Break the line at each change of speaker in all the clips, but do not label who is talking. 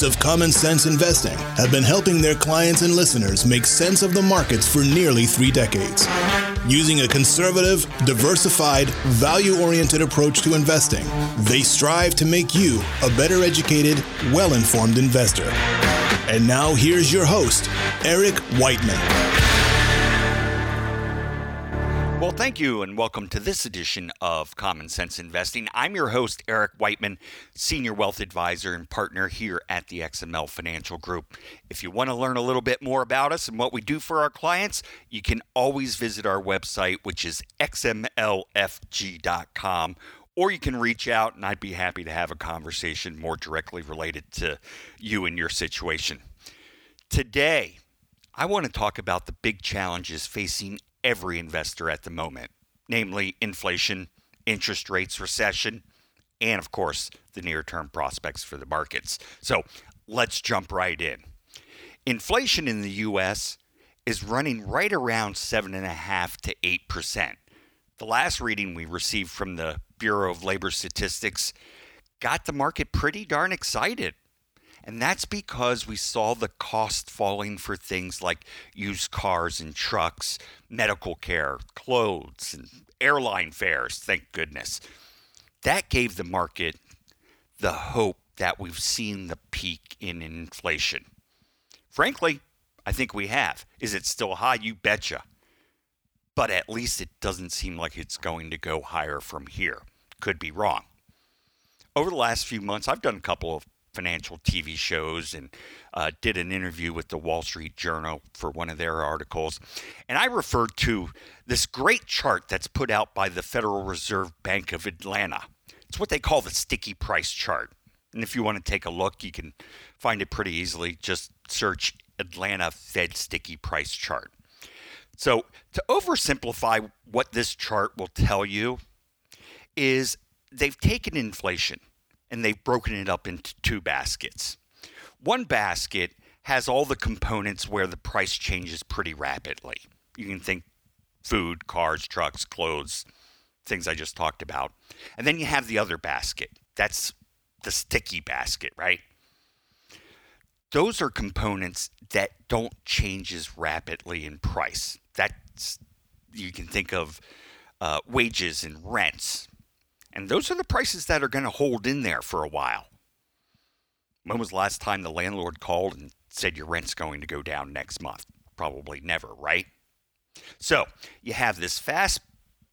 hosts of Common Sense Investing have been helping their clients and listeners make sense of the markets for nearly three decades. Using a conservative, diversified, value oriented approach to investing, they strive to make you a better educated, well informed investor. And now here's your host, Eric Whiteman.
Well, thank you, and welcome to this edition of Common Sense Investing. I'm your host, Eric Whiteman, Senior Wealth Advisor and partner here at the XML Financial Group. If you want to learn a little bit more about us and what we do for our clients, you can always visit our website, which is xmlfg.com, or you can reach out, and I'd be happy to have a conversation more directly related to you and your situation. Today, I want to talk about the big challenges facing every investor at the moment, namely inflation, interest rates, recession, and of course, the near term prospects for the markets. So let's jump right in. Inflation in the US is running right around 7.5 to 8%. The last reading we received from the Bureau of Labor Statistics got the market pretty darn excited. And that's because we saw the cost falling for things like used cars and trucks, medical care, clothes, and airline fares, thank goodness. That gave the market the hope that we've seen the peak in inflation. Frankly, I think we have. Is it still high? You betcha. But at least it doesn't seem like it's going to go higher from here. Could be wrong. Over the last few months, I've done a couple of financial TV shows and uh, did an interview with the Wall Street Journal for one of their articles. And I referred to this great chart that's put out by the Federal Reserve Bank of Atlanta. It's what they call the sticky price chart. And if you want to take a look, you can find it pretty easily. Just search Atlanta Fed sticky price chart. So, to oversimplify what this chart will tell you is they've taken inflation and they've broken it up into two baskets. One basket has all the components where the price changes pretty rapidly. You can think food, cars, trucks, clothes, things I just talked about. And then you have the other basket. That's the sticky basket, right? Those are components that don't change as rapidly in price. That's you can think of uh, wages and rents, and those are the prices that are going to hold in there for a while. When was the last time the landlord called and said your rent's going to go down next month? Probably never, right? So you have this fast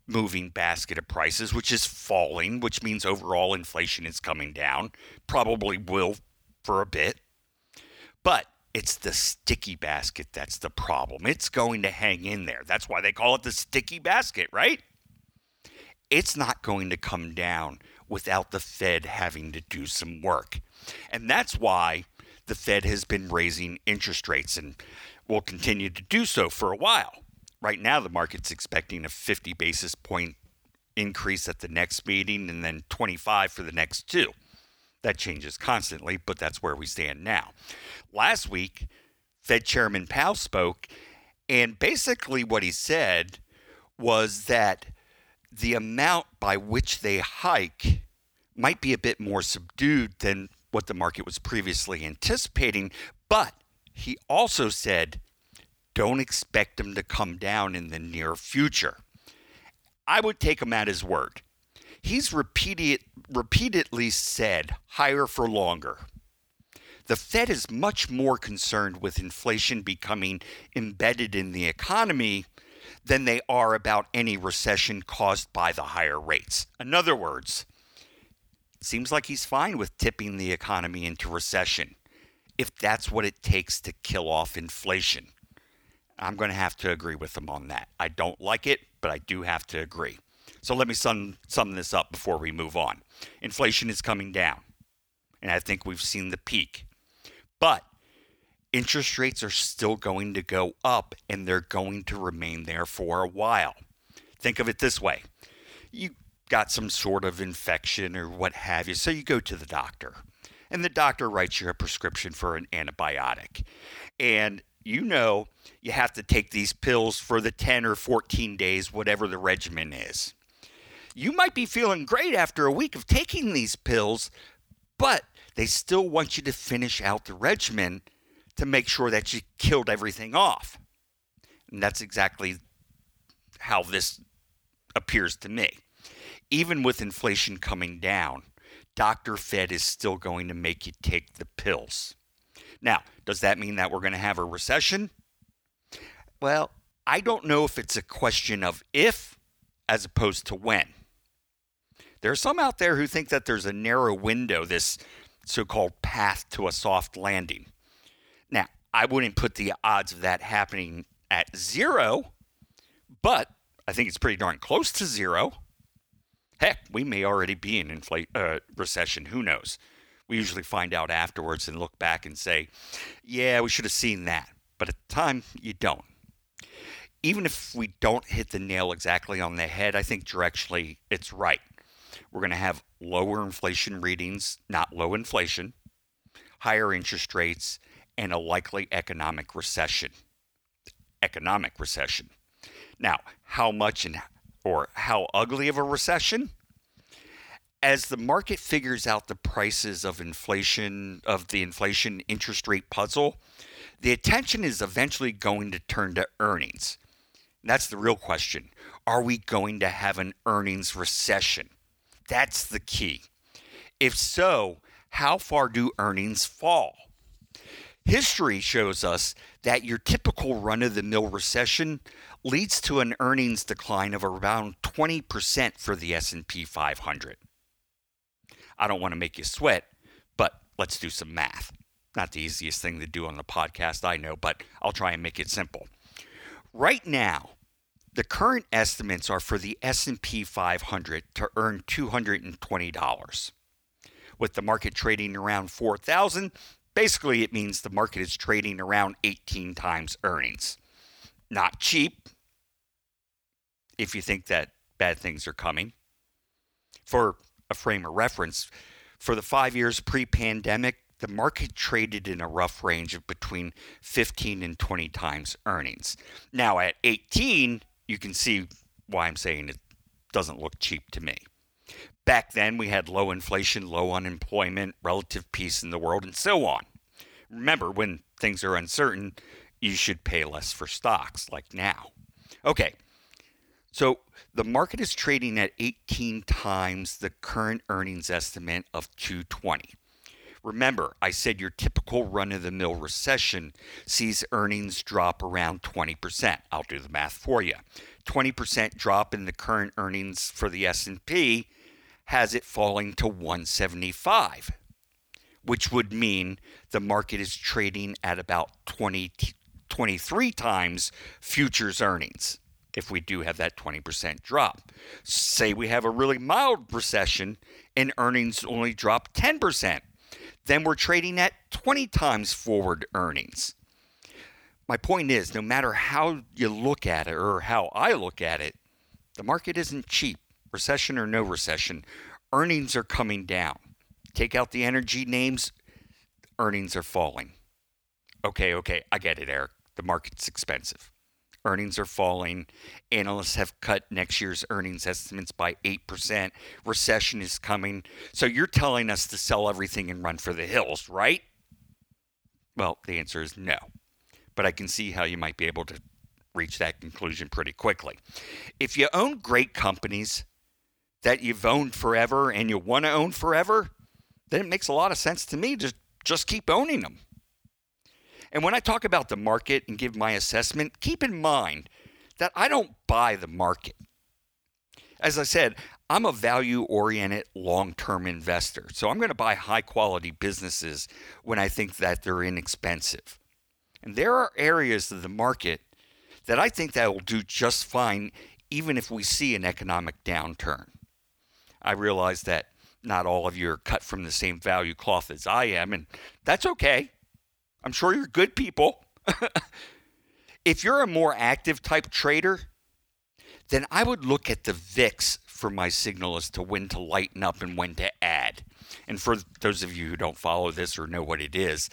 moving basket of prices, which is falling, which means overall inflation is coming down. Probably will for a bit. But it's the sticky basket that's the problem. It's going to hang in there. That's why they call it the sticky basket, right? It's not going to come down without the Fed having to do some work. And that's why the Fed has been raising interest rates and will continue to do so for a while. Right now, the market's expecting a 50 basis point increase at the next meeting and then 25 for the next two. That changes constantly, but that's where we stand now. Last week, Fed Chairman Powell spoke, and basically what he said was that the amount by which they hike might be a bit more subdued than what the market was previously anticipating. But he also said, don't expect them to come down in the near future. I would take him at his word. He's repeated, repeatedly said higher for longer. The Fed is much more concerned with inflation becoming embedded in the economy than they are about any recession caused by the higher rates. In other words, it seems like he's fine with tipping the economy into recession if that's what it takes to kill off inflation. I'm going to have to agree with him on that. I don't like it, but I do have to agree. So let me sum, sum this up before we move on. Inflation is coming down, and I think we've seen the peak. But interest rates are still going to go up and they're going to remain there for a while. Think of it this way you got some sort of infection or what have you, so you go to the doctor, and the doctor writes you a prescription for an antibiotic. And you know you have to take these pills for the 10 or 14 days, whatever the regimen is. You might be feeling great after a week of taking these pills, but they still want you to finish out the regimen to make sure that you killed everything off. And that's exactly how this appears to me. Even with inflation coming down, Dr. Fed is still going to make you take the pills. Now, does that mean that we're going to have a recession? Well, I don't know if it's a question of if as opposed to when. There are some out there who think that there's a narrow window, this so called path to a soft landing. I wouldn't put the odds of that happening at zero, but I think it's pretty darn close to zero. Heck, we may already be in infl- uh, recession. Who knows? We usually find out afterwards and look back and say, yeah, we should have seen that. But at the time, you don't. Even if we don't hit the nail exactly on the head, I think directionally it's right. We're going to have lower inflation readings, not low inflation, higher interest rates, and a likely economic recession. Economic recession. Now, how much and or how ugly of a recession? As the market figures out the prices of inflation, of the inflation interest rate puzzle, the attention is eventually going to turn to earnings. That's the real question. Are we going to have an earnings recession? That's the key. If so, how far do earnings fall? History shows us that your typical run of the mill recession leads to an earnings decline of around 20% for the S&P 500. I don't want to make you sweat, but let's do some math. Not the easiest thing to do on the podcast, I know, but I'll try and make it simple. Right now, the current estimates are for the S&P 500 to earn $220. With the market trading around 4,000, basically it means the market is trading around 18 times earnings. Not cheap if you think that bad things are coming. For a frame of reference, for the 5 years pre-pandemic, the market traded in a rough range of between 15 and 20 times earnings. Now at 18, you can see why I'm saying it doesn't look cheap to me. Back then, we had low inflation, low unemployment, relative peace in the world, and so on. Remember, when things are uncertain, you should pay less for stocks, like now. Okay, so the market is trading at 18 times the current earnings estimate of 220. Remember, I said your typical run of the mill recession sees earnings drop around 20%. I'll do the math for you. 20% drop in the current earnings for the S&P has it falling to 175, which would mean the market is trading at about 20 23 times futures earnings if we do have that 20% drop. Say we have a really mild recession and earnings only drop 10% then we're trading at 20 times forward earnings. My point is no matter how you look at it or how I look at it, the market isn't cheap. Recession or no recession, earnings are coming down. Take out the energy names, earnings are falling. Okay, okay, I get it, Eric. The market's expensive. Earnings are falling. Analysts have cut next year's earnings estimates by 8%. Recession is coming. So you're telling us to sell everything and run for the hills, right? Well, the answer is no. But I can see how you might be able to reach that conclusion pretty quickly. If you own great companies that you've owned forever and you want to own forever, then it makes a lot of sense to me to just keep owning them. And when I talk about the market and give my assessment, keep in mind that I don't buy the market. As I said, I'm a value oriented long term investor. So I'm going to buy high quality businesses when I think that they're inexpensive. And there are areas of the market that I think that will do just fine even if we see an economic downturn. I realize that not all of you are cut from the same value cloth as I am, and that's okay. I'm sure you're good people. if you're a more active type trader, then I would look at the VIX for my signal as to when to lighten up and when to add. And for those of you who don't follow this or know what it is,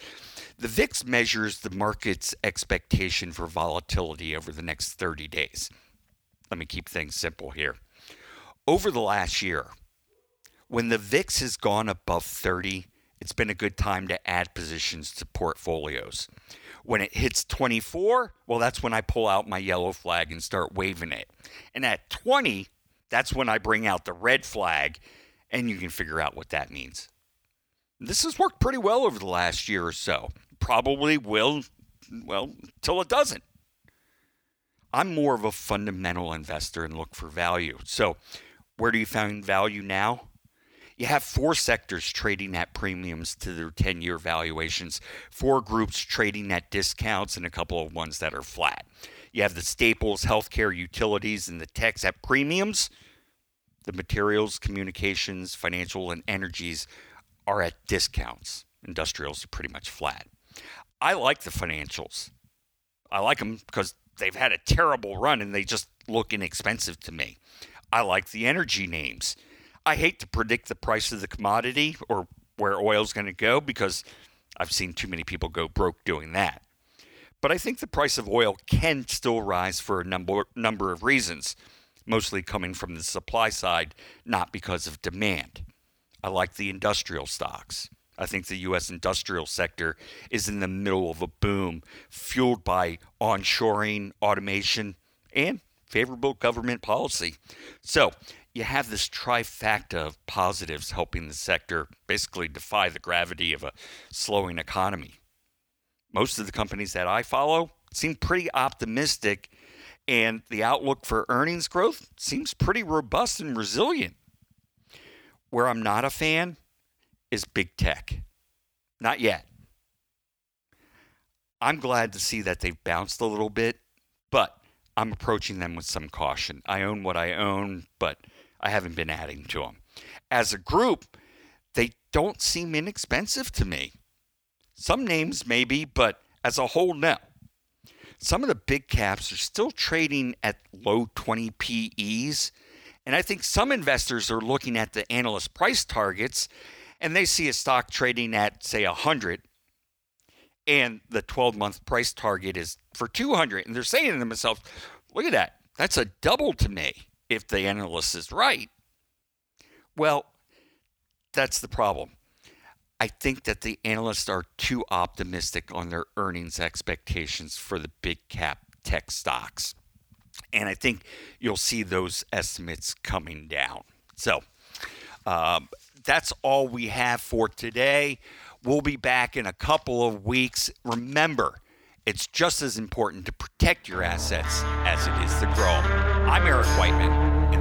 the VIX measures the market's expectation for volatility over the next 30 days. Let me keep things simple here. Over the last year, when the VIX has gone above 30, it's been a good time to add positions to portfolios. When it hits 24, well, that's when I pull out my yellow flag and start waving it. And at 20, that's when I bring out the red flag, and you can figure out what that means. This has worked pretty well over the last year or so. Probably will, well, till it doesn't. I'm more of a fundamental investor and look for value. So, where do you find value now? You have four sectors trading at premiums to their 10 year valuations, four groups trading at discounts, and a couple of ones that are flat. You have the staples, healthcare, utilities, and the techs at premiums. The materials, communications, financial, and energies are at discounts. Industrials are pretty much flat. I like the financials. I like them because they've had a terrible run and they just look inexpensive to me. I like the energy names. I hate to predict the price of the commodity or where oil's going to go because I've seen too many people go broke doing that. But I think the price of oil can still rise for a number number of reasons, mostly coming from the supply side, not because of demand. I like the industrial stocks. I think the U.S. industrial sector is in the middle of a boom fueled by onshoring, automation, and favorable government policy. So you have this trifecta of positives helping the sector basically defy the gravity of a slowing economy. Most of the companies that I follow seem pretty optimistic, and the outlook for earnings growth seems pretty robust and resilient. Where I'm not a fan is big tech. Not yet. I'm glad to see that they've bounced a little bit, but I'm approaching them with some caution. I own what I own, but I haven't been adding to them. As a group, they don't seem inexpensive to me. Some names maybe, but as a whole, no. Some of the big caps are still trading at low 20 PEs and I think some investors are looking at the analyst price targets and they see a stock trading at, say, 100 and the 12 month price target is for 200. And they're saying to themselves, look at that. That's a double to me if the analyst is right. Well, that's the problem. I think that the analysts are too optimistic on their earnings expectations for the big cap tech stocks. And I think you'll see those estimates coming down. So um, that's all we have for today. We'll be back in a couple of weeks. Remember, it's just as important to protect your assets as it is to grow. I'm Eric Whiteman,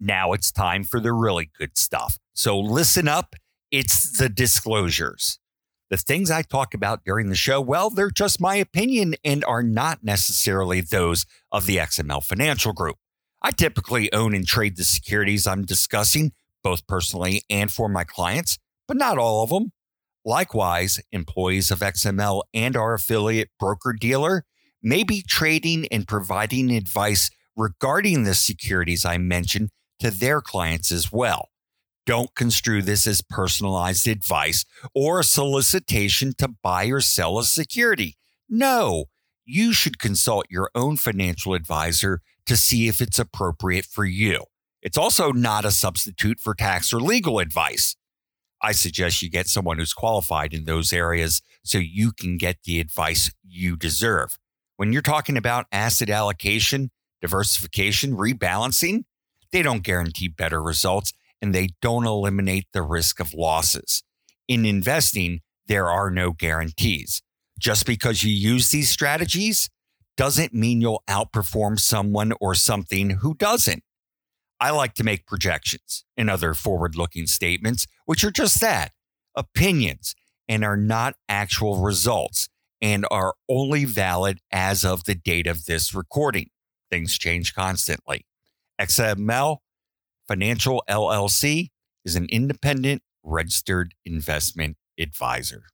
Now it's time for the really good stuff. So listen up. It's the disclosures. The things I talk about during the show, well, they're just my opinion and are not necessarily those of the XML Financial Group. I typically own and trade the securities I'm discussing, both personally and for my clients, but not all of them. Likewise, employees of XML and our affiliate broker dealer may be trading and providing advice regarding the securities I mentioned to their clients as well. Don't construe this as personalized advice or a solicitation to buy or sell a security. No, you should consult your own financial advisor to see if it's appropriate for you. It's also not a substitute for tax or legal advice. I suggest you get someone who's qualified in those areas so you can get the advice you deserve. When you're talking about asset allocation, diversification, rebalancing, they don't guarantee better results and they don't eliminate the risk of losses. In investing, there are no guarantees. Just because you use these strategies doesn't mean you'll outperform someone or something who doesn't. I like to make projections and other forward looking statements, which are just that opinions and are not actual results and are only valid as of the date of this recording. Things change constantly. XML Financial LLC is an independent registered investment advisor.